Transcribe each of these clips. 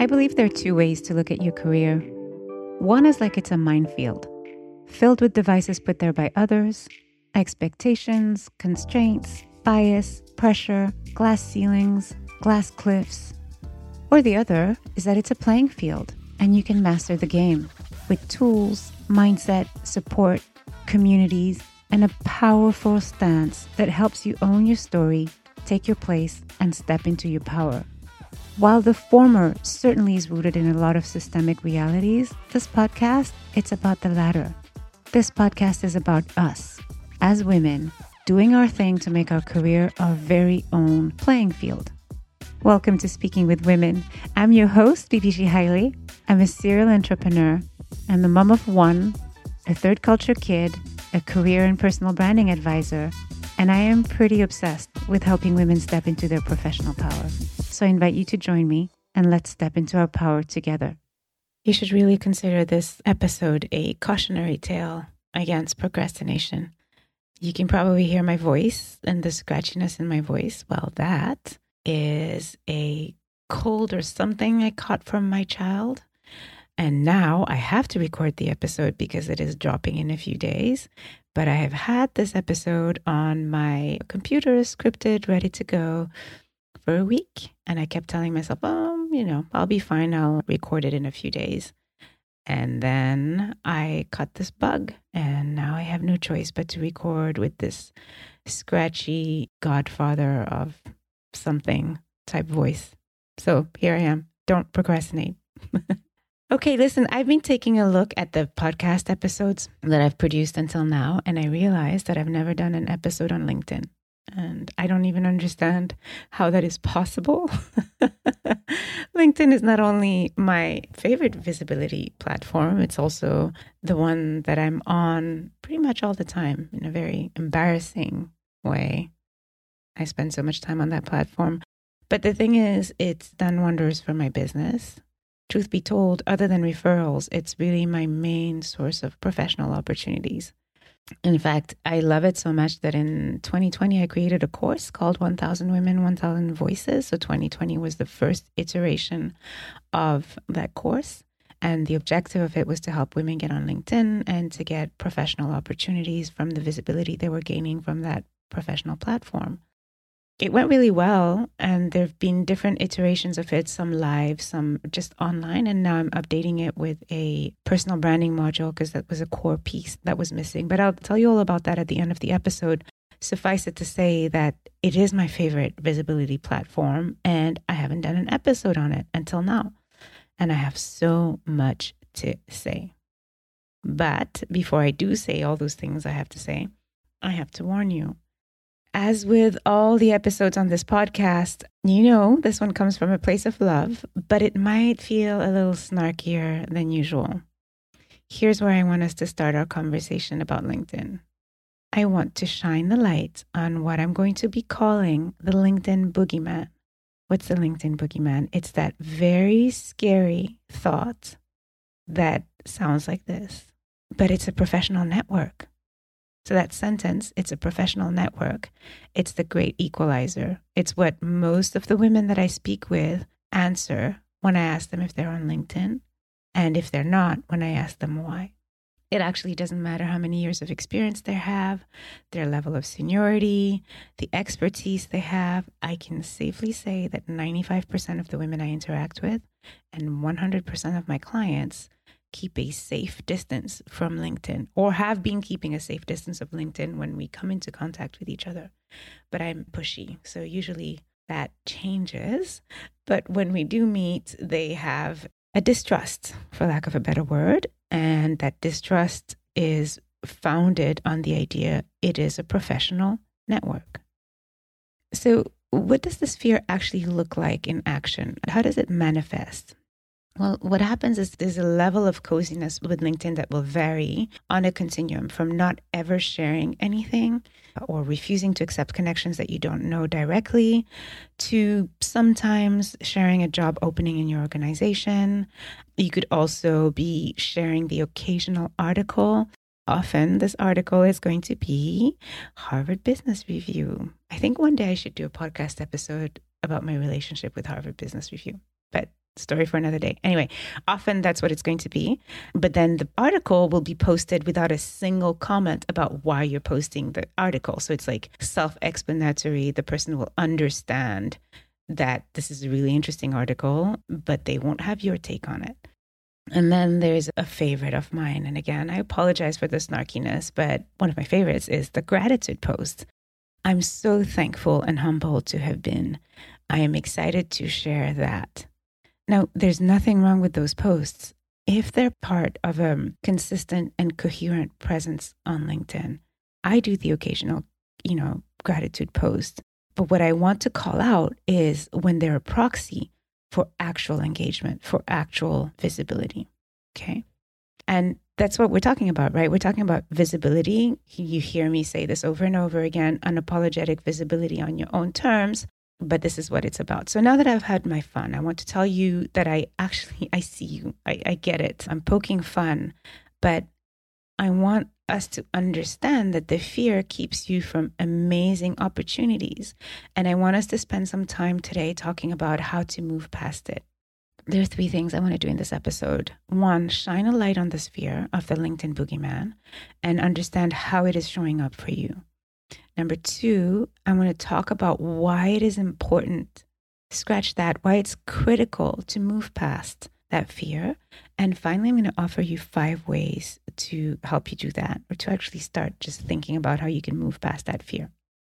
I believe there are two ways to look at your career. One is like it's a minefield, filled with devices put there by others, expectations, constraints, bias, pressure, glass ceilings, glass cliffs. Or the other is that it's a playing field and you can master the game with tools, mindset, support, communities, and a powerful stance that helps you own your story, take your place, and step into your power. While the former certainly is rooted in a lot of systemic realities, this podcast, it's about the latter. This podcast is about us, as women, doing our thing to make our career our very own playing field. Welcome to Speaking with Women. I'm your host, Bibishi Haile. I'm a serial entrepreneur and the mom of one, a third culture kid, a career and personal branding advisor, and I am pretty obsessed with helping women step into their professional power. So I invite you to join me and let's step into our power together. You should really consider this episode a cautionary tale against procrastination. You can probably hear my voice and the scratchiness in my voice. Well, that is a cold or something I caught from my child. And now I have to record the episode because it is dropping in a few days. But I have had this episode on my computer, scripted, ready to go for a week. And I kept telling myself, oh, you know, I'll be fine. I'll record it in a few days. And then I caught this bug, and now I have no choice but to record with this scratchy godfather of something type voice. So here I am. Don't procrastinate. okay, listen, I've been taking a look at the podcast episodes that I've produced until now, and I realized that I've never done an episode on LinkedIn. And I don't even understand how that is possible. LinkedIn is not only my favorite visibility platform, it's also the one that I'm on pretty much all the time in a very embarrassing way. I spend so much time on that platform. But the thing is, it's done wonders for my business. Truth be told, other than referrals, it's really my main source of professional opportunities. In fact, I love it so much that in 2020, I created a course called 1000 Women, 1000 Voices. So 2020 was the first iteration of that course. And the objective of it was to help women get on LinkedIn and to get professional opportunities from the visibility they were gaining from that professional platform it went really well and there have been different iterations of it some live some just online and now i'm updating it with a personal branding module because that was a core piece that was missing. But i'll tell you all about that at the end of the episode. Suffice it to say that it is my favorite visibility platform and i haven't done an episode on it until now. And i have so much to say. But before i do say all those things i have to say i have to warn you as with all the episodes on this podcast, you know, this one comes from a place of love, but it might feel a little snarkier than usual. Here's where I want us to start our conversation about LinkedIn. I want to shine the light on what I'm going to be calling the LinkedIn boogeyman. What's the LinkedIn boogeyman? It's that very scary thought that sounds like this, but it's a professional network. So that sentence, it's a professional network. It's the great equalizer. It's what most of the women that I speak with answer when I ask them if they're on LinkedIn, and if they're not, when I ask them why. It actually doesn't matter how many years of experience they have, their level of seniority, the expertise they have. I can safely say that 95% of the women I interact with and 100% of my clients keep a safe distance from LinkedIn or have been keeping a safe distance of LinkedIn when we come into contact with each other. But I'm pushy. So usually that changes. But when we do meet, they have a distrust, for lack of a better word. And that distrust is founded on the idea it is a professional network. So, what does this fear actually look like in action? How does it manifest? Well, what happens is there's a level of coziness with LinkedIn that will vary on a continuum from not ever sharing anything or refusing to accept connections that you don't know directly to sometimes sharing a job opening in your organization. You could also be sharing the occasional article. Often, this article is going to be Harvard Business Review. I think one day I should do a podcast episode about my relationship with Harvard Business Review. But story for another day. Anyway, often that's what it's going to be. But then the article will be posted without a single comment about why you're posting the article. So it's like self explanatory. The person will understand that this is a really interesting article, but they won't have your take on it. And then there's a favorite of mine. And again, I apologize for the snarkiness, but one of my favorites is the gratitude post. I'm so thankful and humbled to have been. I am excited to share that. Now, there's nothing wrong with those posts if they're part of a consistent and coherent presence on LinkedIn. I do the occasional, you know, gratitude post. But what I want to call out is when they're a proxy for actual engagement, for actual visibility. Okay. And that's what we're talking about, right? We're talking about visibility. You hear me say this over and over again unapologetic visibility on your own terms. But this is what it's about. So now that I've had my fun, I want to tell you that I actually I see you. I, I get it. I'm poking fun, but I want us to understand that the fear keeps you from amazing opportunities. And I want us to spend some time today talking about how to move past it. There are three things I want to do in this episode. One, shine a light on the fear of the LinkedIn boogeyman and understand how it is showing up for you. Number two, I want to talk about why it is important, scratch that, why it's critical to move past that fear. And finally, I'm going to offer you five ways to help you do that or to actually start just thinking about how you can move past that fear.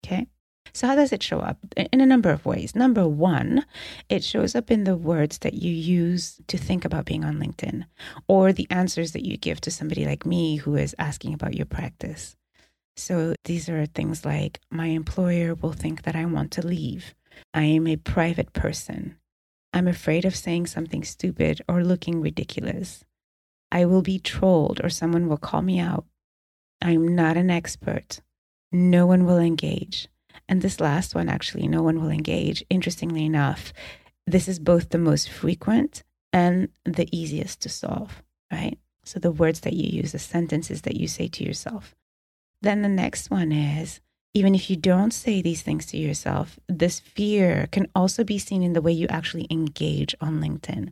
Okay. So, how does it show up? In a number of ways. Number one, it shows up in the words that you use to think about being on LinkedIn or the answers that you give to somebody like me who is asking about your practice. So, these are things like my employer will think that I want to leave. I am a private person. I'm afraid of saying something stupid or looking ridiculous. I will be trolled or someone will call me out. I'm not an expert. No one will engage. And this last one, actually, no one will engage. Interestingly enough, this is both the most frequent and the easiest to solve, right? So the words that you use, the sentences that you say to yourself. Then the next one is even if you don't say these things to yourself, this fear can also be seen in the way you actually engage on LinkedIn.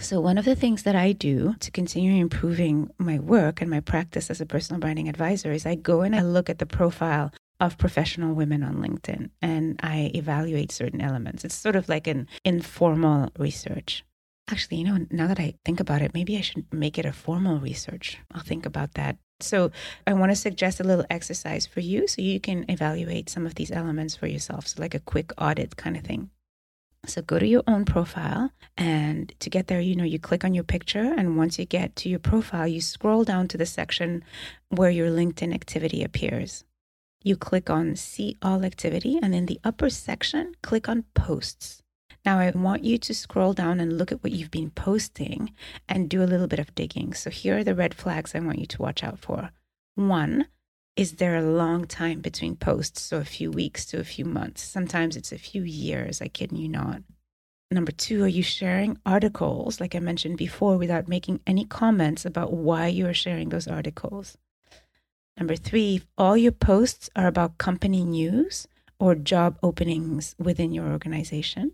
So, one of the things that I do to continue improving my work and my practice as a personal branding advisor is I go and I look at the profile of professional women on LinkedIn and I evaluate certain elements. It's sort of like an informal research. Actually, you know, now that I think about it, maybe I should make it a formal research. I'll think about that so, I want to suggest a little exercise for you so you can evaluate some of these elements for yourself. So, like a quick audit kind of thing. So, go to your own profile, and to get there, you know, you click on your picture. And once you get to your profile, you scroll down to the section where your LinkedIn activity appears. You click on See All Activity, and in the upper section, click on Posts. Now, I want you to scroll down and look at what you've been posting and do a little bit of digging. So, here are the red flags I want you to watch out for. One, is there a long time between posts? So, a few weeks to a few months. Sometimes it's a few years, I kid you not. Number two, are you sharing articles, like I mentioned before, without making any comments about why you are sharing those articles? Number three, if all your posts are about company news or job openings within your organization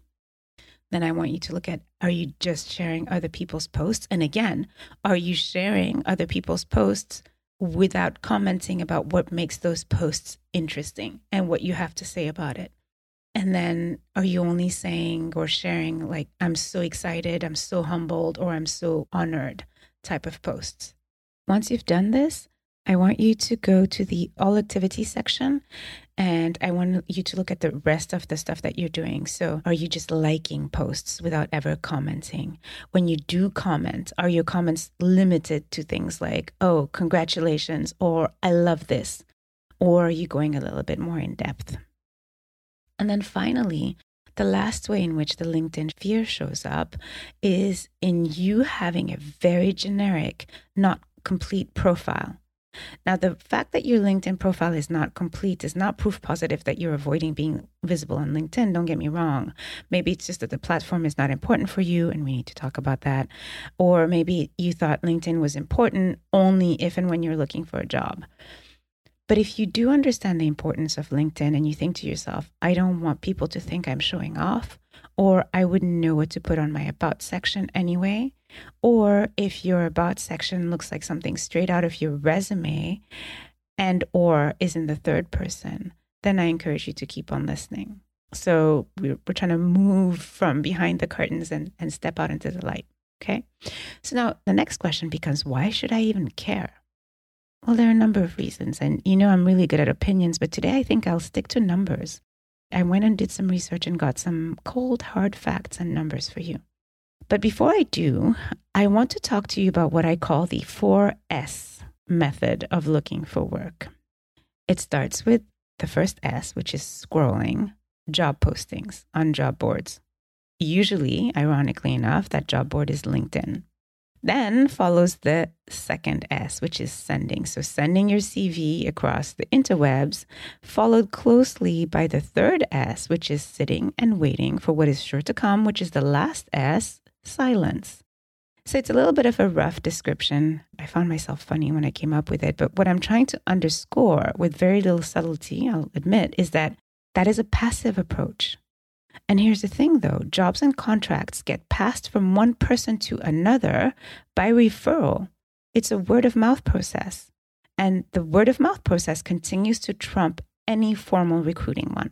then I want you to look at are you just sharing other people's posts? And again, are you sharing other people's posts without commenting about what makes those posts interesting and what you have to say about it? And then are you only saying or sharing, like, I'm so excited, I'm so humbled, or I'm so honored type of posts? Once you've done this, I want you to go to the all activity section and I want you to look at the rest of the stuff that you're doing. So, are you just liking posts without ever commenting? When you do comment, are your comments limited to things like, oh, congratulations, or I love this? Or are you going a little bit more in depth? And then finally, the last way in which the LinkedIn fear shows up is in you having a very generic, not complete profile. Now, the fact that your LinkedIn profile is not complete is not proof positive that you're avoiding being visible on LinkedIn. Don't get me wrong. Maybe it's just that the platform is not important for you, and we need to talk about that. Or maybe you thought LinkedIn was important only if and when you're looking for a job. But if you do understand the importance of LinkedIn and you think to yourself, I don't want people to think I'm showing off or I wouldn't know what to put on my about section anyway. Or if your about section looks like something straight out of your resume and or is in the third person, then I encourage you to keep on listening. So we're, we're trying to move from behind the curtains and, and step out into the light. Okay. So now the next question becomes why should I even care? Well, there are a number of reasons. And you know, I'm really good at opinions, but today I think I'll stick to numbers. I went and did some research and got some cold, hard facts and numbers for you. But before I do, I want to talk to you about what I call the 4S method of looking for work. It starts with the first S, which is scrolling job postings on job boards. Usually, ironically enough, that job board is LinkedIn. Then follows the second S, which is sending. So, sending your CV across the interwebs, followed closely by the third S, which is sitting and waiting for what is sure to come, which is the last S, silence. So, it's a little bit of a rough description. I found myself funny when I came up with it. But what I'm trying to underscore with very little subtlety, I'll admit, is that that is a passive approach. And here's the thing though jobs and contracts get passed from one person to another by referral. It's a word of mouth process. And the word of mouth process continues to trump any formal recruiting one.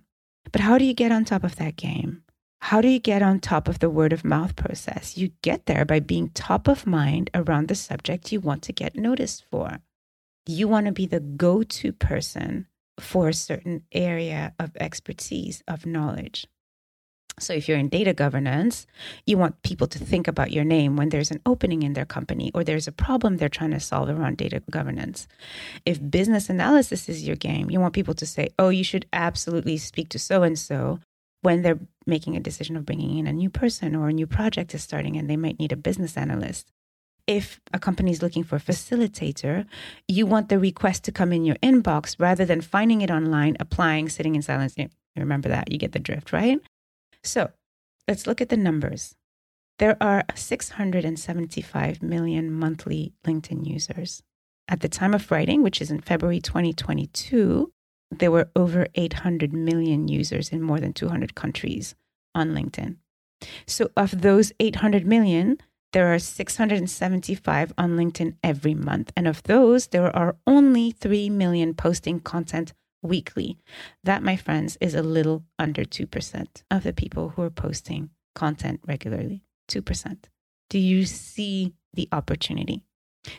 But how do you get on top of that game? How do you get on top of the word of mouth process? You get there by being top of mind around the subject you want to get noticed for. You want to be the go to person for a certain area of expertise, of knowledge. So, if you're in data governance, you want people to think about your name when there's an opening in their company or there's a problem they're trying to solve around data governance. If business analysis is your game, you want people to say, oh, you should absolutely speak to so and so when they're making a decision of bringing in a new person or a new project is starting and they might need a business analyst. If a company is looking for a facilitator, you want the request to come in your inbox rather than finding it online, applying, sitting in silence. You remember that, you get the drift, right? So let's look at the numbers. There are 675 million monthly LinkedIn users. At the time of writing, which is in February 2022, there were over 800 million users in more than 200 countries on LinkedIn. So, of those 800 million, there are 675 on LinkedIn every month. And of those, there are only 3 million posting content weekly. That, my friends, is a little under 2% of the people who are posting content regularly. 2%. Do you see the opportunity?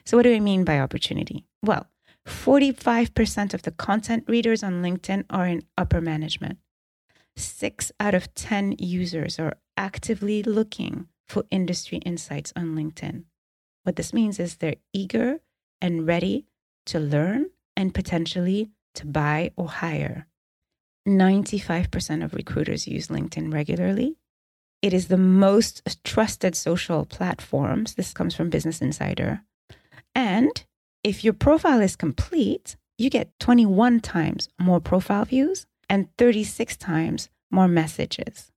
So, what do I mean by opportunity? Well, 45% of the content readers on LinkedIn are in upper management. Six out of 10 users are actively looking for industry insights on LinkedIn. What this means is they're eager and ready to learn and potentially to buy or hire. 95% of recruiters use LinkedIn regularly. It is the most trusted social platforms. This comes from Business Insider. And if your profile is complete, you get 21 times more profile views and 36 times more messages.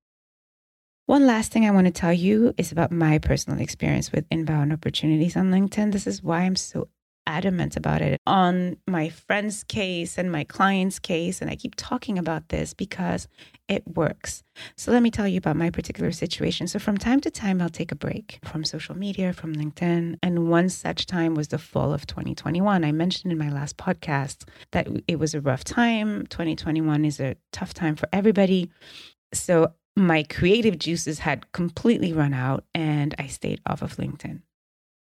One last thing I want to tell you is about my personal experience with inbound opportunities on LinkedIn. This is why I'm so adamant about it on my friend's case and my client's case. And I keep talking about this because it works. So let me tell you about my particular situation. So from time to time, I'll take a break from social media, from LinkedIn. And one such time was the fall of 2021. I mentioned in my last podcast that it was a rough time. 2021 is a tough time for everybody. So my creative juices had completely run out and I stayed off of LinkedIn.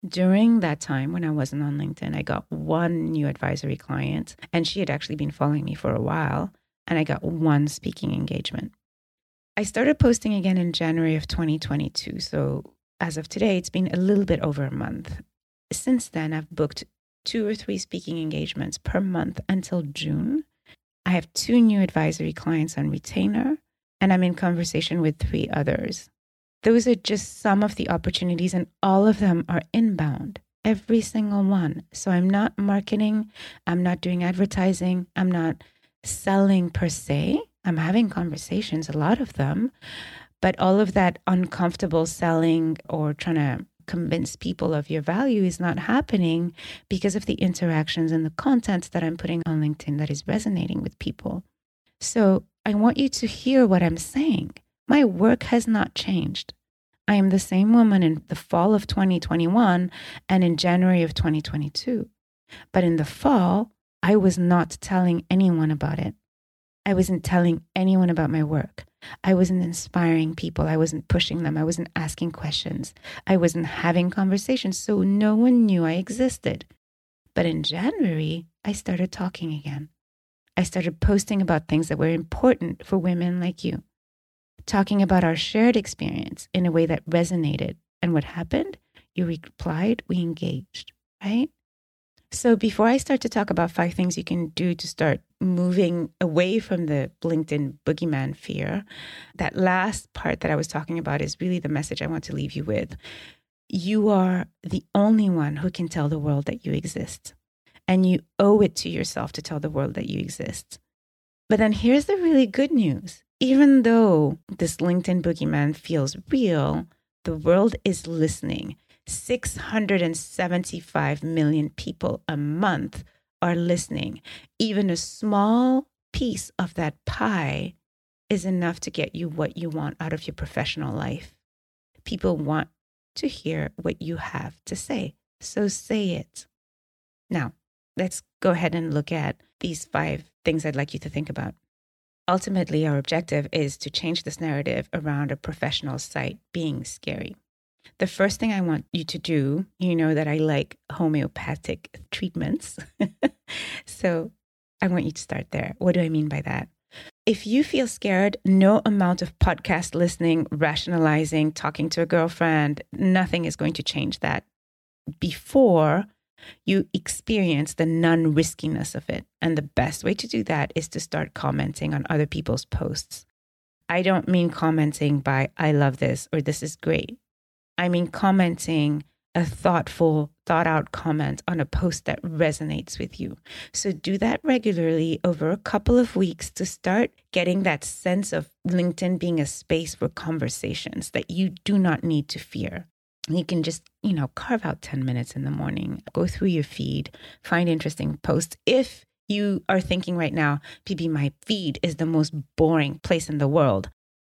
During that time when I wasn't on LinkedIn, I got one new advisory client, and she had actually been following me for a while, and I got one speaking engagement. I started posting again in January of 2022. So as of today, it's been a little bit over a month. Since then, I've booked two or three speaking engagements per month until June. I have two new advisory clients on retainer, and I'm in conversation with three others. Those are just some of the opportunities, and all of them are inbound, every single one. So I'm not marketing, I'm not doing advertising, I'm not selling per se. I'm having conversations, a lot of them, but all of that uncomfortable selling or trying to convince people of your value is not happening because of the interactions and the content that I'm putting on LinkedIn that is resonating with people. So I want you to hear what I'm saying. My work has not changed. I am the same woman in the fall of 2021 and in January of 2022. But in the fall, I was not telling anyone about it. I wasn't telling anyone about my work. I wasn't inspiring people. I wasn't pushing them. I wasn't asking questions. I wasn't having conversations. So no one knew I existed. But in January, I started talking again. I started posting about things that were important for women like you, talking about our shared experience in a way that resonated. And what happened? You replied, we engaged, right? So, before I start to talk about five things you can do to start moving away from the LinkedIn boogeyman fear, that last part that I was talking about is really the message I want to leave you with. You are the only one who can tell the world that you exist. And you owe it to yourself to tell the world that you exist. But then here's the really good news. Even though this LinkedIn boogeyman feels real, the world is listening 675 million people a month are listening. Even a small piece of that pie is enough to get you what you want out of your professional life. People want to hear what you have to say. So say it. Now, let's go ahead and look at these five things I'd like you to think about. Ultimately, our objective is to change this narrative around a professional site being scary. The first thing I want you to do, you know that I like homeopathic treatments. so I want you to start there. What do I mean by that? If you feel scared, no amount of podcast listening, rationalizing, talking to a girlfriend, nothing is going to change that before you experience the non riskiness of it. And the best way to do that is to start commenting on other people's posts. I don't mean commenting by, I love this or this is great. I mean commenting a thoughtful, thought out comment on a post that resonates with you. So do that regularly over a couple of weeks to start getting that sense of LinkedIn being a space for conversations that you do not need to fear. You can just, you know, carve out 10 minutes in the morning, go through your feed, find interesting posts. If you are thinking right now, PB, my feed is the most boring place in the world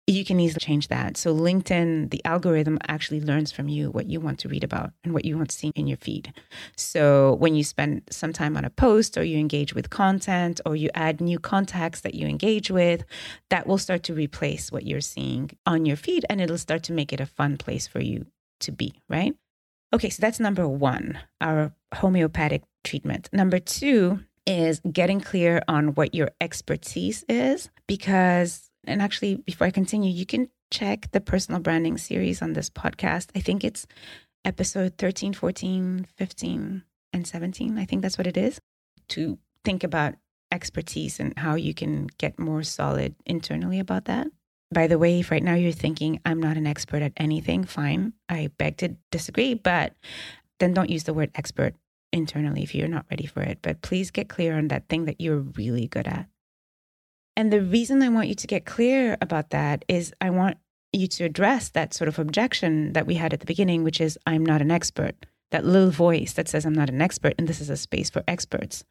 you can easily change that. So, LinkedIn, the algorithm actually learns from you what you want to read about and what you want to see in your feed. So, when you spend some time on a post or you engage with content or you add new contacts that you engage with, that will start to replace what you're seeing on your feed and it'll start to make it a fun place for you to be, right? Okay, so that's number one, our homeopathic treatment. Number two is getting clear on what your expertise is because and actually, before I continue, you can check the personal branding series on this podcast. I think it's episode 13, 14, 15, and 17. I think that's what it is to think about expertise and how you can get more solid internally about that. By the way, if right now you're thinking, I'm not an expert at anything, fine. I beg to disagree, but then don't use the word expert internally if you're not ready for it. But please get clear on that thing that you're really good at. And the reason I want you to get clear about that is I want you to address that sort of objection that we had at the beginning, which is I'm not an expert. That little voice that says I'm not an expert and this is a space for experts.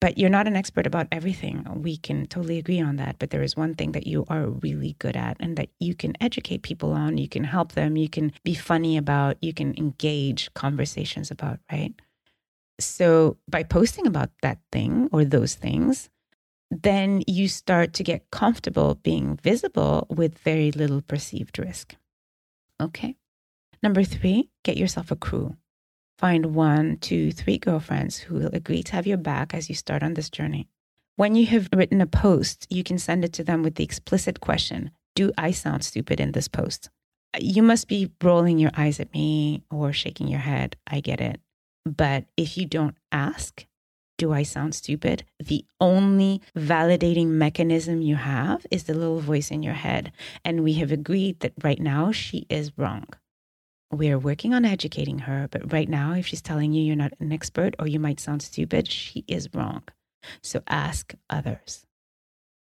But you're not an expert about everything. We can totally agree on that. But there is one thing that you are really good at and that you can educate people on, you can help them, you can be funny about, you can engage conversations about, right? So by posting about that thing or those things, then you start to get comfortable being visible with very little perceived risk. Okay. Number three, get yourself a crew. Find one, two, three girlfriends who will agree to have your back as you start on this journey. When you have written a post, you can send it to them with the explicit question Do I sound stupid in this post? You must be rolling your eyes at me or shaking your head. I get it. But if you don't ask, do I sound stupid? The only validating mechanism you have is the little voice in your head. And we have agreed that right now she is wrong. We are working on educating her, but right now, if she's telling you you're not an expert or you might sound stupid, she is wrong. So ask others.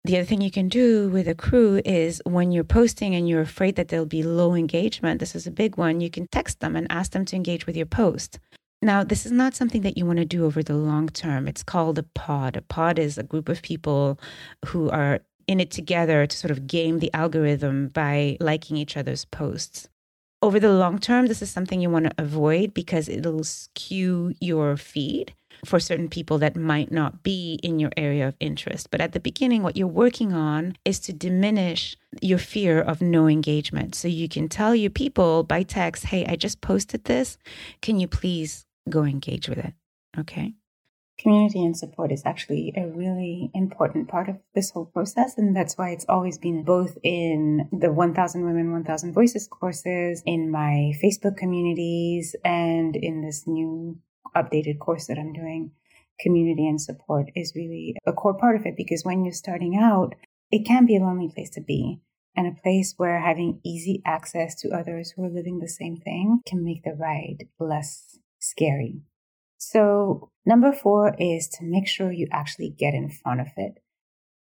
The other thing you can do with a crew is when you're posting and you're afraid that there'll be low engagement, this is a big one, you can text them and ask them to engage with your post. Now, this is not something that you want to do over the long term. It's called a pod. A pod is a group of people who are in it together to sort of game the algorithm by liking each other's posts. Over the long term, this is something you want to avoid because it'll skew your feed for certain people that might not be in your area of interest. But at the beginning, what you're working on is to diminish your fear of no engagement. So you can tell your people by text, hey, I just posted this. Can you please go engage with it? Okay. Community and support is actually a really important part of this whole process. And that's why it's always been both in the 1000 Women, 1000 Voices courses, in my Facebook communities, and in this new updated course that I'm doing. Community and support is really a core part of it because when you're starting out, it can be a lonely place to be and a place where having easy access to others who are living the same thing can make the ride less scary. So, number four is to make sure you actually get in front of it.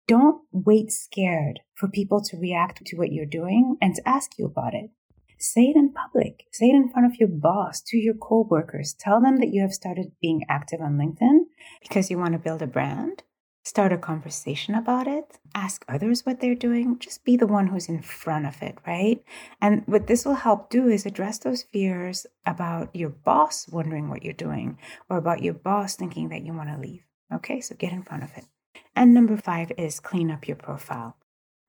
Don't wait scared for people to react to what you're doing and to ask you about it. Say it in public. Say it in front of your boss, to your coworkers. Tell them that you have started being active on LinkedIn because you want to build a brand start a conversation about it, ask others what they're doing, just be the one who's in front of it, right? And what this will help do is address those fears about your boss wondering what you're doing or about your boss thinking that you want to leave. Okay, so get in front of it. And number five is clean up your profile.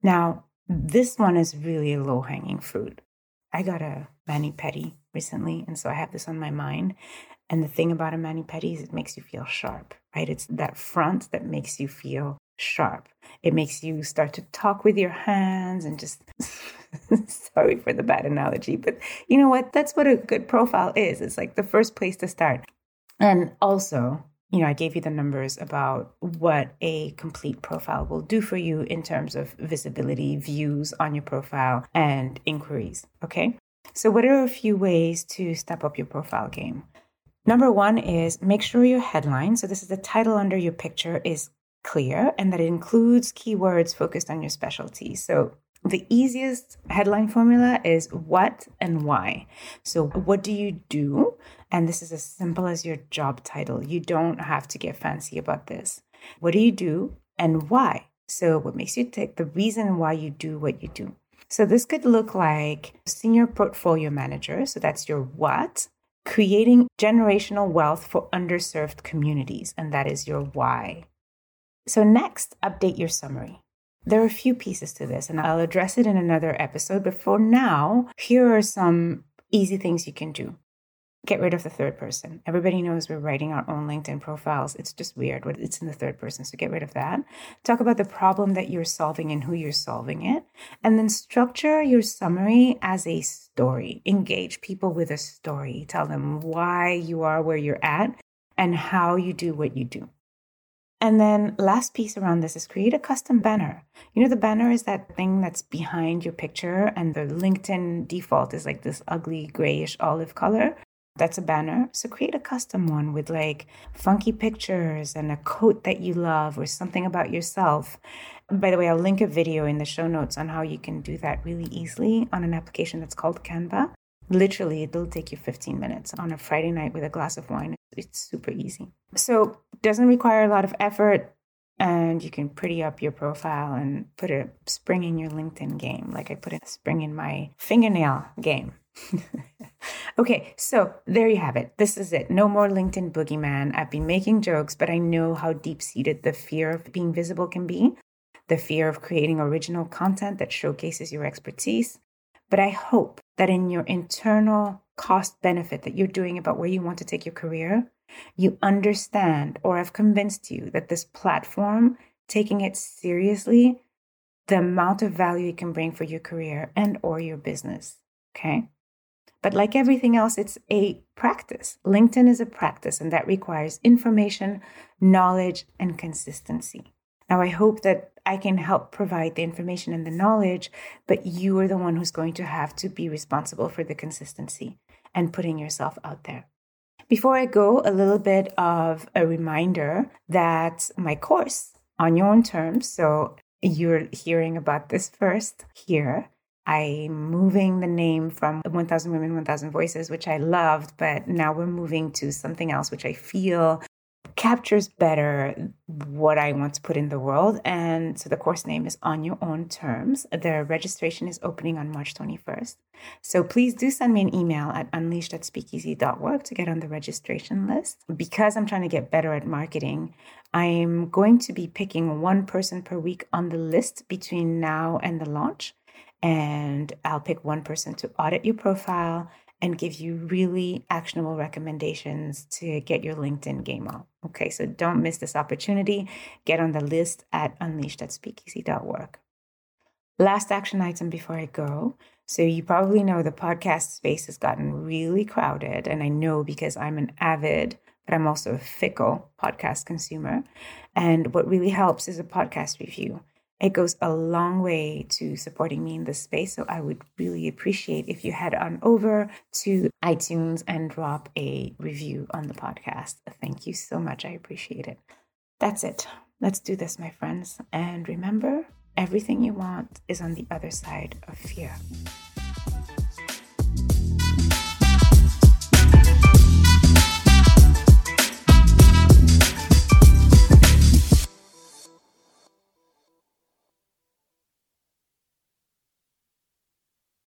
Now, this one is really low hanging fruit. I got a mani pedi recently, and so I have this on my mind. And the thing about a mani pedi is it makes you feel sharp, right? It's that front that makes you feel sharp. It makes you start to talk with your hands and just sorry for the bad analogy, but you know what? That's what a good profile is. It's like the first place to start. And also, you know, I gave you the numbers about what a complete profile will do for you in terms of visibility, views on your profile, and inquiries. Okay. So, what are a few ways to step up your profile game? Number one is make sure your headline, so this is the title under your picture, is clear and that it includes keywords focused on your specialty. So the easiest headline formula is what and why. So, what do you do? And this is as simple as your job title. You don't have to get fancy about this. What do you do and why? So, what makes you tick, the reason why you do what you do. So, this could look like senior portfolio manager. So, that's your what creating generational wealth for underserved communities, and that is your why. So, next, update your summary. There are a few pieces to this, and I'll address it in another episode. But for now, here are some easy things you can do get rid of the third person. Everybody knows we're writing our own LinkedIn profiles. It's just weird it's in the third person. So get rid of that. Talk about the problem that you're solving and who you're solving it. And then structure your summary as a story. Engage people with a story. Tell them why you are where you're at and how you do what you do. And then last piece around this is create a custom banner. You know, the banner is that thing that's behind your picture, and the LinkedIn default is like this ugly grayish olive color. That's a banner. So create a custom one with like funky pictures and a coat that you love or something about yourself. By the way, I'll link a video in the show notes on how you can do that really easily on an application that's called Canva. Literally, it'll take you 15 minutes on a Friday night with a glass of wine. It's super easy. So, doesn't require a lot of effort and you can pretty up your profile and put a spring in your LinkedIn game, like I put a spring in my fingernail game. okay, so there you have it. This is it. No more LinkedIn boogeyman. I've been making jokes, but I know how deep seated the fear of being visible can be, the fear of creating original content that showcases your expertise. But I hope that in your internal cost benefit that you're doing about where you want to take your career, you understand or have convinced you that this platform, taking it seriously, the amount of value it can bring for your career and or your business. Okay? But like everything else, it's a practice. LinkedIn is a practice, and that requires information, knowledge, and consistency. Now, I hope that I can help provide the information and the knowledge, but you are the one who's going to have to be responsible for the consistency and putting yourself out there. Before I go, a little bit of a reminder that my course on your own terms, so you're hearing about this first here, I'm moving the name from 1000 Women, 1000 Voices, which I loved, but now we're moving to something else, which I feel captures better what I want to put in the world. And so the course name is On Your Own Terms. The registration is opening on March 21st. So please do send me an email at unleashed at speakeasy.work to get on the registration list. Because I'm trying to get better at marketing, I'm going to be picking one person per week on the list between now and the launch. And I'll pick one person to audit your profile and give you really actionable recommendations to get your LinkedIn game on. Okay, so don't miss this opportunity. Get on the list at speakeasy.work. Last action item before I go. So, you probably know the podcast space has gotten really crowded. And I know because I'm an avid, but I'm also a fickle podcast consumer. And what really helps is a podcast review it goes a long way to supporting me in this space. So I would really appreciate if you head on over to iTunes and drop a review on the podcast. Thank you so much. I appreciate it. That's it. Let's do this, my friends. And remember, everything you want is on the other side of fear.